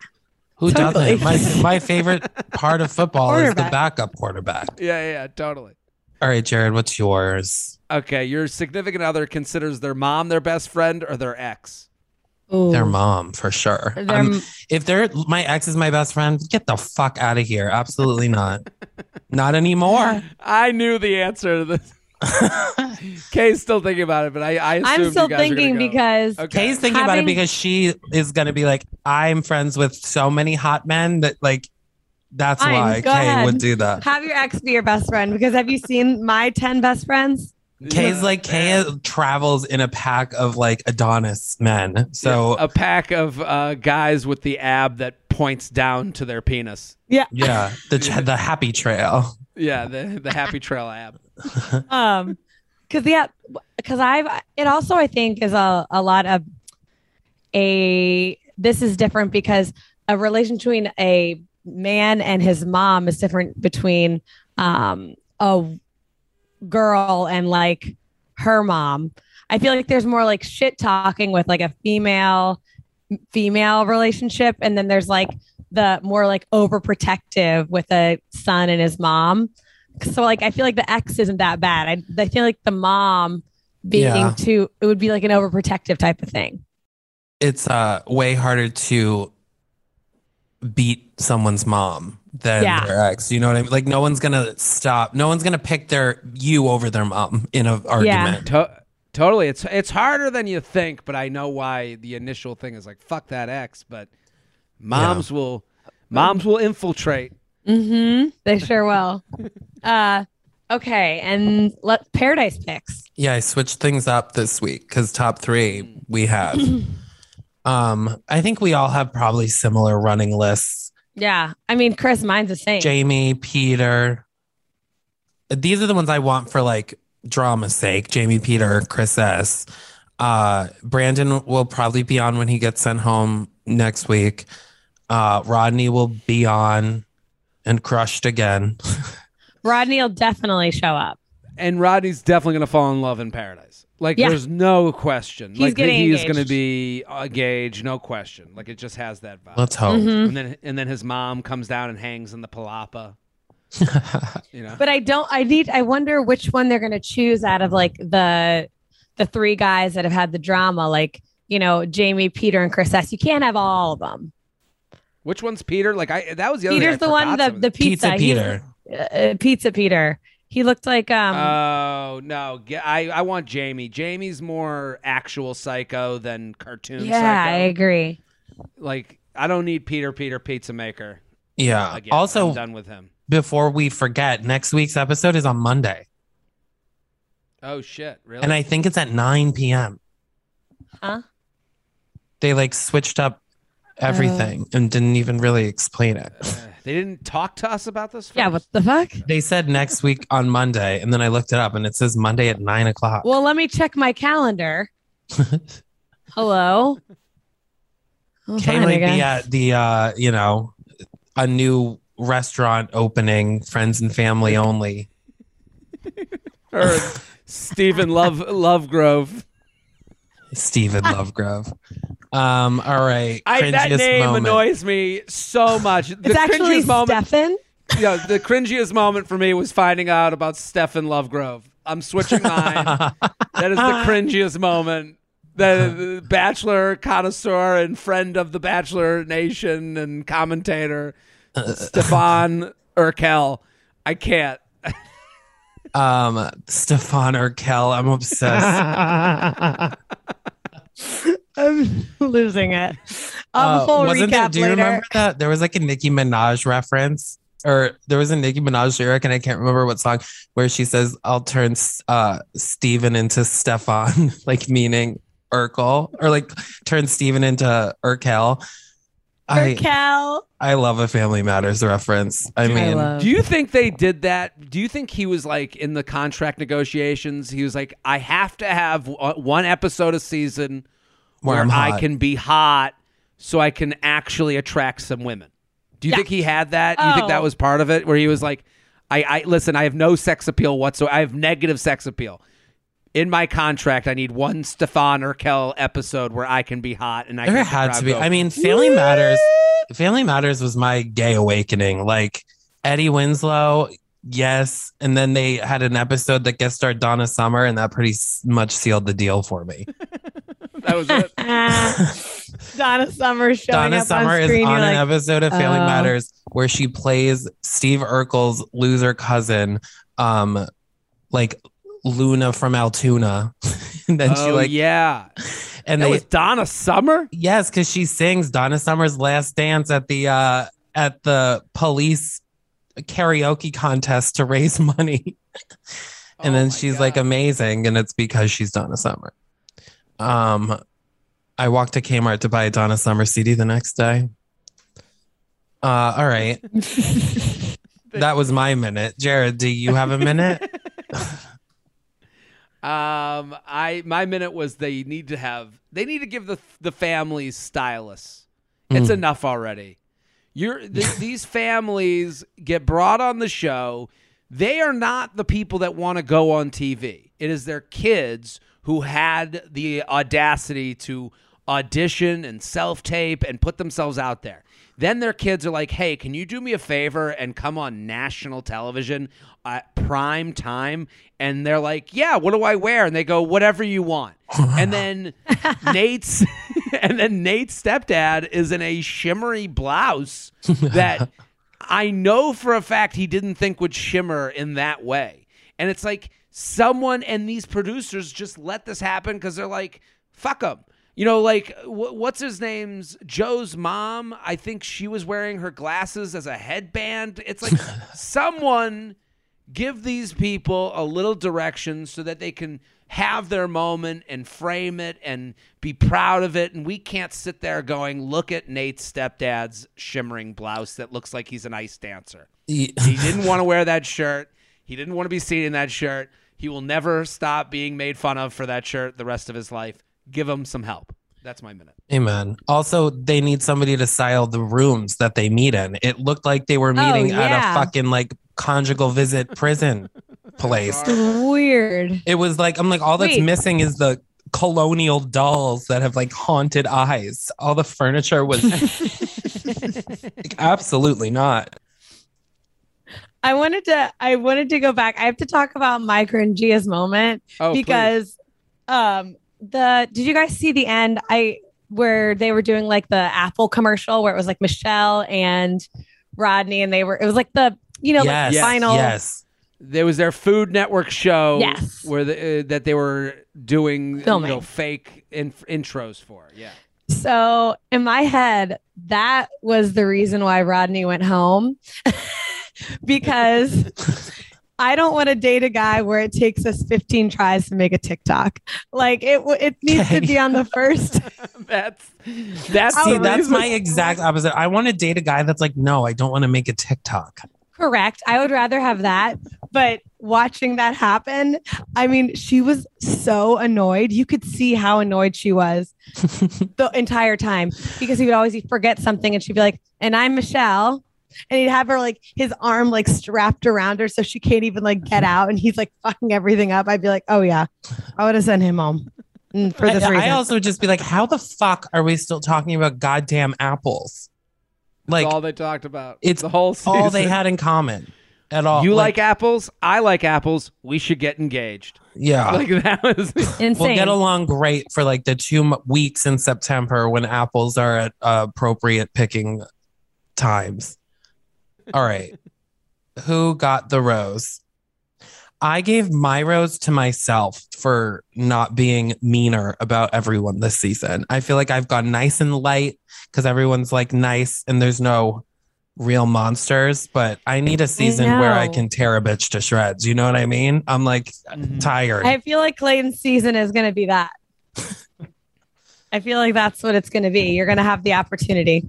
Who Totally. doesn't? My my favorite part of football is the backup quarterback. Yeah, yeah, yeah, totally. All right, Jared, what's yours? Okay, your significant other considers their mom their best friend or their ex. Ooh. Their mom, for sure. Their I'm- if they're my ex is my best friend, get the fuck out of here. Absolutely not. not anymore. I knew the answer to this. Kay's still thinking about it, but I, I I'm you still guys were gonna thinking go. because Okay. Kay's thinking about it because she is gonna be like, I'm friends with so many hot men that like that's Fine, why go Kay ahead. would do that. have your ex be your best friend because have you seen my 10 best friends? Kay's like Kay travels in a pack of like Adonis men. So a pack of uh, guys with the ab that points down to their penis. Yeah. Yeah, the the happy trail. Yeah, the the happy trail app. Um, because yeah, because I've it also I think is a a lot of a this is different because a relation between a man and his mom is different between um a girl and like her mom. I feel like there's more like shit talking with like a female female relationship and then there's like the more like overprotective with a son and his mom. So like I feel like the ex isn't that bad. I I feel like the mom being Yeah. too it would be like an overprotective type of thing. It's uh way harder to beat someone's mom than Yeah. their ex. You know what I mean? Like no one's gonna stop. No one's gonna pick their you over their mom in an argument. To- totally, it's it's harder than you think, but I know why the initial thing is like fuck that ex, but moms will moms will infiltrate. Mm-hmm. They sure will. uh okay, and let paradise picks. Yeah, I switched things up this week because top three we have. um, I think we all have probably similar running lists. Yeah. I mean, Chris, mine's the same. Jamie, Peter. These are the ones I want for like drama's sake. Jamie, Peter, Chris S. Uh, Brandon will probably be on when he gets sent home next week. Uh, Rodney will be on and crushed again. Rodney will definitely show up. And Rodney's definitely gonna fall in love in paradise. Like Yeah. there's no question. He's like getting he's engaged. gonna be engaged, no question. Like it just has that vibe. Let's hope. Mhm. and then and then his mom comes down and hangs in the palapa. You know. But I don't I need I wonder which one they're gonna choose out of like the the three guys that have had the drama, like, you know, Jamie, Peter, and Chris S. You can't have all of them. Which one's Peter? Like I that was the other Peter's thing the one, the, the pizza. Pizza He's- Peter. uh, pizza Peter. He looked like um Oh no! I I want Jamie. Jamie's more actual psycho than cartoon Yeah, I agree. Like I don't need Peter Peter Pizza Maker Yeah. again. also, I'm done with him. Before we forget, next week's episode is on Monday. Oh shit! Really? And I think it's at 9 p.m. Huh? They like switched up everything and didn't even really explain it. Uh, they didn't talk to us about this. Yeah, what the fuck? They said next week on Monday, and then I looked it up and it says Monday at nine o'clock. Well, let me check my calendar. Hello. Oh, Kay might be at the uh, you know, a new restaurant opening, friends and family only. or Stephen Love Lovegrove. Stephen Lovegrove. Um, all right. I, that name moment. annoys me so much. The It's actually cringiest moment. Stefan. yeah, the cringiest moment for me was finding out about Stefan Lovegrove. I'm switching mine. that is the cringiest moment. The, the Bachelor connoisseur and friend of the Bachelor Nation and commentator, Stefan Urkel. I can't. um, Stefan Urkel. I'm obsessed. I'm losing it. I'll have a Uh, full wasn't there? Do you later. remember that there was like a Nicki Minaj reference, or there was a Nicki Minaj lyric, and I can't remember what song, where she says, "I'll turn uh Steven into Stefan," like meaning Urkel, or like turn Steven into Urkel. I Cal. I love a Family Matters reference. I mean, love- Do you think they did that? Do you think he was like in the contract negotiations? He was like, I have to have one episode a season Where where, I'm I hot." can be hot so I can actually attract some women. Do you Yeah. think he had that? Do you think that Oh. was part of it? Where he was like, I, I listen, I have no sex appeal whatsoever. I have negative sex appeal. In my contract, I need one Stefan Urkel episode where I can be hot and I there can had to be. Go, I mean, Family Matters. Family Matters was my gay awakening. Like Eddie Winslow, yes, and then they had an episode that guest starred Donna Summer, and that pretty much sealed the deal for me. that was it. Donna Summer showing Donna up Summer on is on an like, episode of Family oh. Matters where she plays Steve Urkel's loser cousin, um, like Luna from Altoona, and then she oh like yeah, and that they was Donna Summer. Yes, because she sings Donna Summer's last dance at the uh at the police karaoke contest to raise money. and Oh then she's like amazing, and it's because she's Donna Summer. Um I walked to Kmart to buy a Donna Summer CD the next day. Uh all right. that was my minute. Jared, do you have a minute? Um, I my minute was they need to have they need to give the the families stylists. It's enough already. You're th- these families get brought on the show. They are not the people that want to go on TV. It is their kids who had the audacity to audition and self tape and put themselves out there. Then their kids are like, hey, can you do me a favor and come on national television at prime time? And they're like, yeah, what do I wear? And they go, whatever you want. and then Nayte's and then Nayte's stepdad is in a shimmery blouse that I know for a fact he didn't think would shimmer in that way. And it's like someone and these producers just let this happen because they're like, fuck them. You know, like wh- what's his name's Joe's mom? I think she was wearing her glasses as a headband. It's like someone give these people a little direction so that they can have their moment and frame it and be proud of it. And we can't sit there going, look at Nayte's stepdad's shimmering blouse that looks like he's an ice dancer. Ye- He didn't want to wear that shirt. He didn't want to be seen in that shirt. He will never stop being made fun of for that shirt the rest of his life. Give them some help. That's my minute. Amen. Also, they need somebody to style the rooms that they meet in. It looked like they were meeting at yeah. a fucking like conjugal visit prison place. Weird. It was like I'm like all that's Wait. missing is the colonial dolls that have like haunted eyes. All the furniture was like, absolutely not. I wanted to I wanted to go back. I have to talk about Micro and Gia's moment Oh, please. because um the did you guys see the end I where they were doing like the Apple commercial where it was like Michelle and Rodney and they were it was like the you know yes, like final yes. there was their Food Network show Yes. where the, uh, that they were doing Filming. you know fake in, intros for. Yeah. So in my head, that was the reason why Rodney went home because I don't want to date a guy where it takes us 15 tries to make a TikTok. Like it, it needs to be on the first. That's that's See, that's my exact opposite. I want to date a guy that's like, no, I don't want to make a TikTok. Correct. I would rather have that. But watching that happen, I mean, she was so annoyed. You could see how annoyed she was the entire time because he would always forget something and she'd be like, and I'm Michelle. And he'd have her like his arm like strapped around her so she can't even like get out. And he's like fucking everything up. I'd be like, oh yeah, I would have sent him home Mm, for this I, reason. I also just be like, how the fuck are we still talking about goddamn apples? That's Like all they talked about. it's the whole season. all they had in common at all. You like, apples? I like apples. We should get engaged. yeah. Like that was Insane. We'll get along great for like the two m- weeks in September when apples are at uh, appropriate picking times. All right. Who got the rose? I gave my rose to myself for not being meaner about everyone this season. I feel like I've gone nice and light because everyone's like nice and there's no real monsters, but I need a season where I can tear a bitch to shreds. You know what I mean? I'm like mm-hmm. tired. I feel like Clayton's season is going to be that. I feel like that's what it's going to be. You're going to have the opportunity.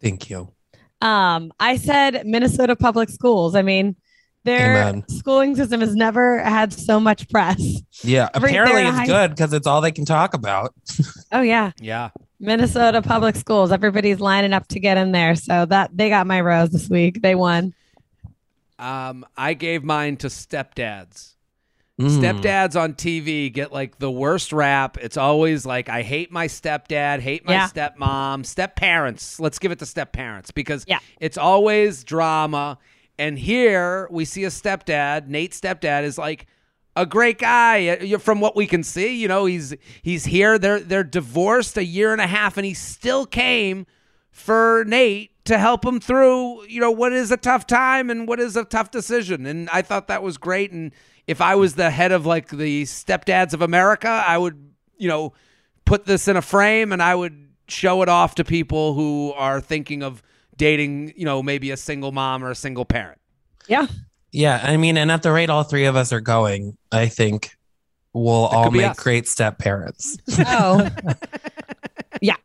Thank you. Um, I said Minnesota public schools. I mean, their Amen. schooling system has never had so much press. Yeah, Right apparently it's high- good because it's all they can talk about. Oh yeah, yeah. Minnesota public schools. Everybody's lining up to get in there. So that they got my rose this week. They won. Um, I gave mine to stepdads. Mm. Stepdads on TV get like the worst rap. It's always like I hate my stepdad, hate my Yeah. stepmom, step parents. Let's give it to step parents because Yeah. it's always drama. And here we see a stepdad. Nayte's stepdad is like a great guy. From what we can see, you know, he's he's here. They're they're divorced a year and a half, and he still came for Nayte to help him through, you know, what is a tough time and what is a tough decision. And I thought that was great. And if I was the head of like the stepdads of America, I would, you know, put this in a frame and I would show it off to people who are thinking of dating, you know, maybe a single mom or a single parent. Yeah. Yeah, I mean, and at the rate all three of us are going, I think we'll all make us. great step parents. Oh, yeah.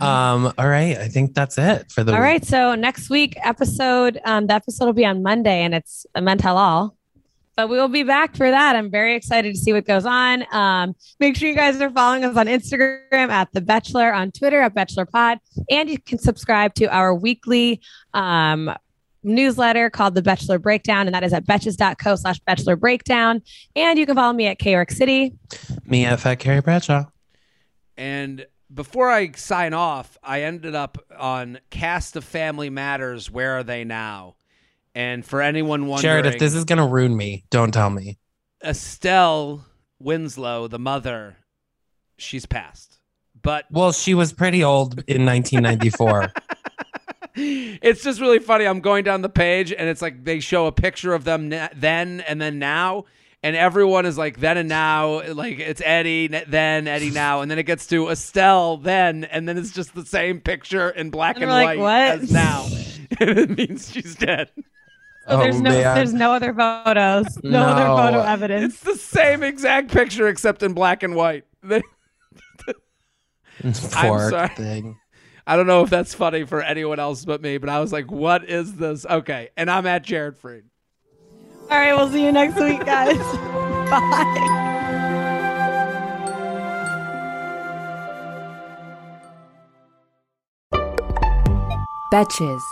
um, all right, I think that's it for the all week. right. So next week episode, um, the episode will be on Monday, and it's a mental all. But we will be back for that. I'm very excited to see what goes on. Um, make sure you guys are following us on Instagram at The Bachelor, on Twitter at Bachelor Pod, and you can subscribe to our weekly um, newsletter called The Bachelor Breakdown, and that is at betches.co slash Bachelor Breakdown. And you can follow me at K York City. Me at Fat Carrie Bradshaw. And before I sign off, I ended up on Cast of Family Matters. Where are they now? And for anyone wondering, Jared, if this is gonna ruin me, don't tell me. Estelle Winslow, the mother, she's passed. But Well, she was pretty old in 1994. it's just really funny. I'm going down the page and it's like they show a picture of them na- then and then now. And everyone is like then and now, like it's Eddie n- then, Eddie now, and then it gets to Estelle then, and then it's just the same picture in black And and, like, white what? as now. and it means she's dead. So there's Oh, no man. there's no other photos, no, other photo evidence. It's the same exact picture except in black and white. They- Poor sorry. thing. I don't know if that's funny for anyone else but me, but I was like, what is this? Okay. And I'm at Jared Freid. All right, we'll see you next week, guys. Bye. Betches.